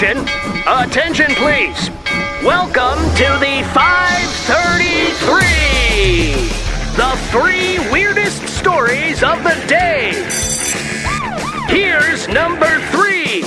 Attention! Attention, please! Welcome to the 533! The three weirdest stories of the day! Here's number three!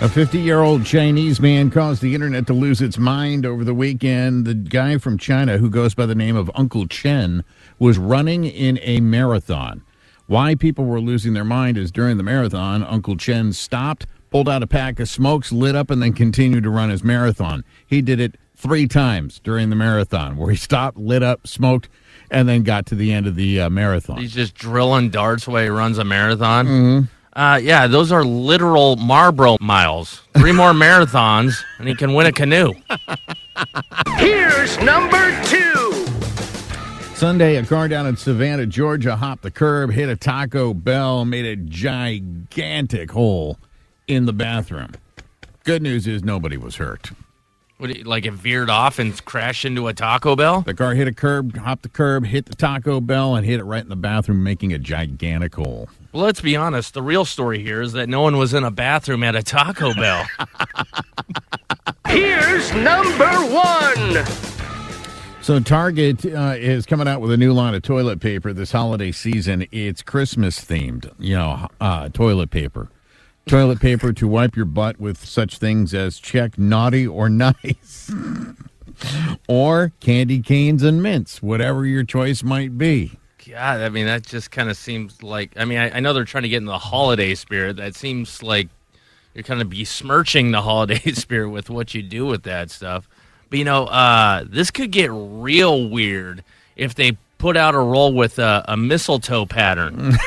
A 50 year old Chinese man caused the internet to lose its mind over the weekend. The guy from China, who goes by the name of Uncle Chen, was running in a marathon. Why people were losing their mind is during the marathon, Uncle Chen stopped, pulled out a pack of smokes, lit up, and then continued to run his marathon. He did it three times during the marathon, where he stopped, lit up, smoked, and then got to the end of the uh, marathon. He's just drilling darts while he runs a marathon. Mm-hmm. Uh, yeah, those are literal Marlboro miles. Three more marathons, and he can win a canoe. Here's number two! Sunday, a car down in Savannah, Georgia, hopped the curb, hit a Taco Bell, made a gigantic hole in the bathroom. Good news is nobody was hurt. What, like it veered off and crashed into a Taco Bell? The car hit a curb, hopped the curb, hit the Taco Bell, and hit it right in the bathroom, making a gigantic hole. Well, let's be honest. The real story here is that no one was in a bathroom at a Taco Bell. Here's number one! So Target uh, is coming out with a new line of toilet paper this holiday season. It's Christmas themed, you know, uh, toilet paper. Toilet paper to wipe your butt with such things as check naughty or nice. or candy canes and mints, whatever your choice might be. God, I mean, that just kind of seems like. I mean, I, I know they're trying to get in the holiday spirit. That seems like you're kind of besmirching the holiday spirit with what you do with that stuff. But you know, uh, this could get real weird if they put out a roll with a, a mistletoe pattern.